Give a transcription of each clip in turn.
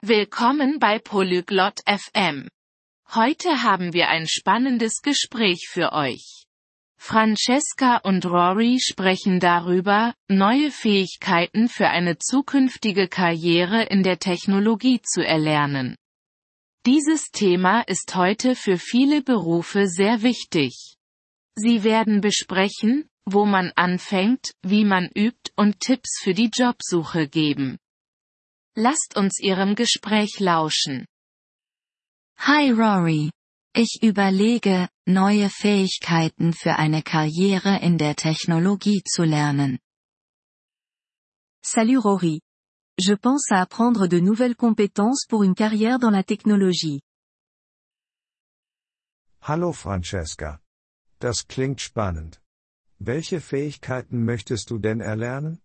Willkommen bei Polyglot FM. Heute haben wir ein spannendes Gespräch für euch. Francesca und Rory sprechen darüber, neue Fähigkeiten für eine zukünftige Karriere in der Technologie zu erlernen. Dieses Thema ist heute für viele Berufe sehr wichtig. Sie werden besprechen, wo man anfängt, wie man übt und Tipps für die Jobsuche geben. Lasst uns Ihrem Gespräch lauschen. Hi Rory. Ich überlege, neue Fähigkeiten für eine Karriere in der Technologie zu lernen. Salut Rory. Je pense à apprendre de nouvelles compétences pour une carrière dans la technologie. Hallo Francesca. Das klingt spannend. Welche Fähigkeiten möchtest du denn erlernen?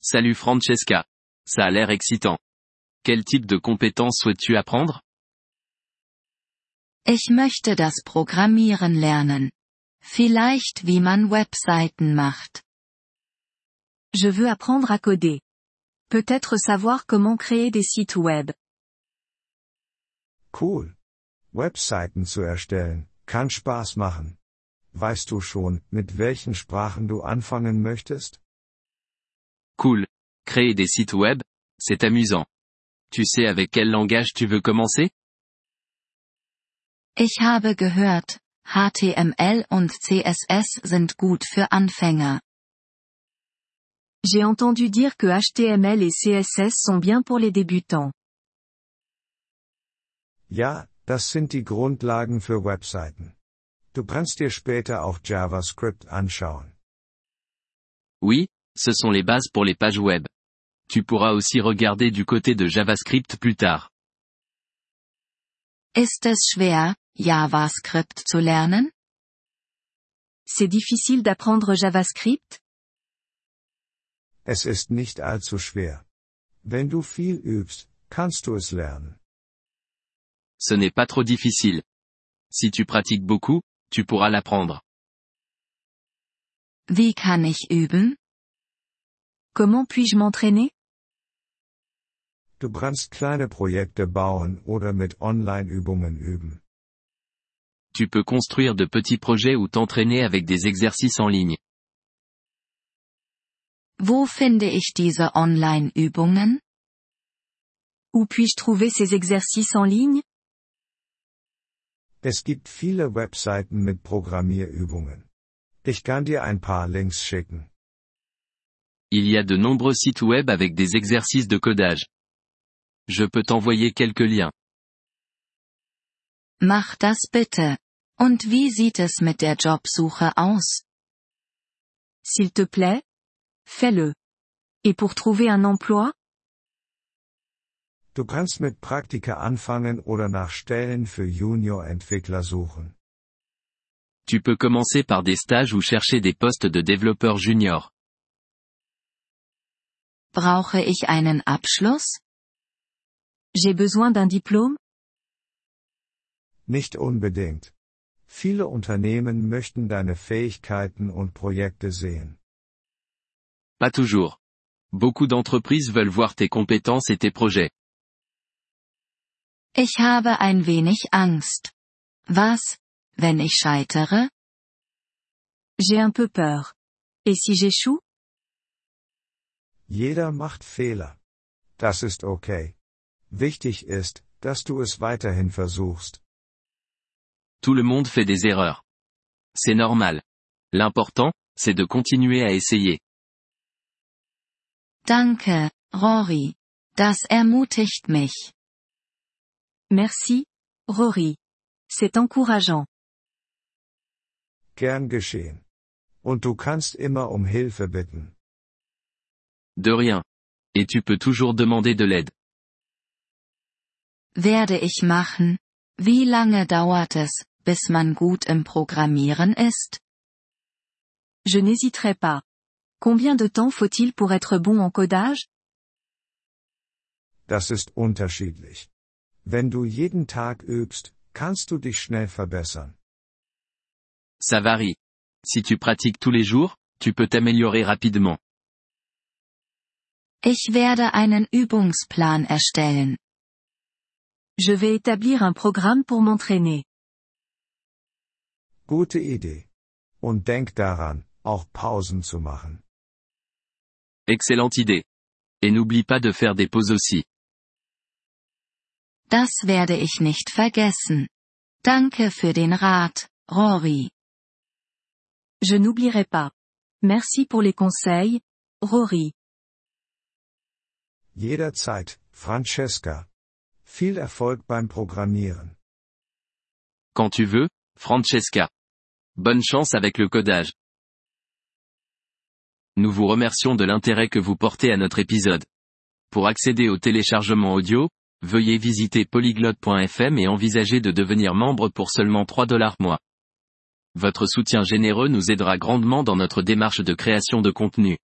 Salut Francesca. Ça a l'air excitant. Quel type de compétences souhaites-tu apprendre Ich möchte das Programmieren lernen. Vielleicht wie man Webseiten macht. Je veux apprendre à coder. Peut-être savoir comment créer des sites web. Cool. Webseiten zu erstellen, kann Spaß machen. Weißt du schon, mit welchen Sprachen du anfangen möchtest? Cool. Créer des sites web, c'est amusant. Tu sais avec quel langage tu veux commencer? Ich habe gehört, HTML und CSS sind gut für Anfänger. J'ai entendu dire que HTML et CSS sont bien pour les débutants. Ja, das sind die Grundlagen für Webseiten. Du kannst dir später auch JavaScript anschauen. Oui, ce sont les bases pour les pages web. Tu pourras aussi regarder du côté de JavaScript plus tard. Ist es schwer, JavaScript zu lernen? C'est difficile d'apprendre JavaScript? Es ist nicht allzu schwer. Wenn du viel übst, kannst du es lernen. Ce n'est pas trop difficile. Si tu pratiques beaucoup, tu pourras l'apprendre. Wie kann ich üben? Comment puis-je m'entraîner? Du kannst kleine Projekte bauen oder mit Online-Übungen üben. Tu peux construire de petits projets ou t'entraîner avec des exercices en ligne. Wo finde ich diese Online-Übungen? Où puis-je trouver ces exercices en ligne? Es gibt viele Webseiten mit Programmierübungen. Ich kann dir ein paar Links schicken. Il y a de nombreux sites web avec des exercices de codage. Je peux t'envoyer quelques liens. Mach das bitte. Und wie sieht es mit der Jobsuche aus? S'il te plaît? Fais-le. Et pour trouver un emploi? Du kannst mit Praktika anfangen oder nach Stellen für Junior-Entwickler suchen. Tu peux commencer par des stages ou chercher des postes de développeur junior. Brauche ich einen Abschluss? J'ai besoin d'un diplôme? Nicht unbedingt. Viele Unternehmen möchten deine Fähigkeiten und Projekte sehen. Pas toujours. Beaucoup d'entreprises veulent voir tes compétences et tes projets. Ich habe ein wenig Angst. Was, wenn ich scheitere? J'ai un peu peur. Et si j'échoue? Jeder macht Fehler. Das ist okay. Wichtig ist, dass du es weiterhin versuchst. Tout le monde fait des erreurs. C'est normal. L'important, c'est de continuer à essayer. Danke, Rory. Das ermutigt mich. Merci, Rory. C'est encourageant. Gern geschehen. Und du kannst immer um Hilfe bitten. De rien. Et tu peux toujours demander de l'aide. Werde ich machen. Wie lange dauert es, bis man gut im Programmieren ist? Je n'hésiterai pas. Combien de temps faut-il pour être bon en codage? Das ist unterschiedlich. Wenn du jeden Tag übst, kannst du dich schnell verbessern. Ça varie. Si tu pratiques tous les jours, tu peux t'améliorer rapidement. Ich werde einen Übungsplan erstellen. Je vais établir un programme pour m'entraîner. Gute Idee. Und denk daran, auch Pausen zu machen. Excellente idée. Et n'oublie pas de faire des pauses aussi. Das werde ich nicht vergessen. Danke für den Rat, Rory. Je n'oublierai pas. Merci pour les conseils, Rory. Jederzeit, Francesca. Quand tu veux, Francesca. Bonne chance avec le codage. Nous vous remercions de l'intérêt que vous portez à notre épisode. Pour accéder au téléchargement audio, veuillez visiter polyglotte.fm et envisager de devenir membre pour seulement 3 dollars mois. Votre soutien généreux nous aidera grandement dans notre démarche de création de contenu.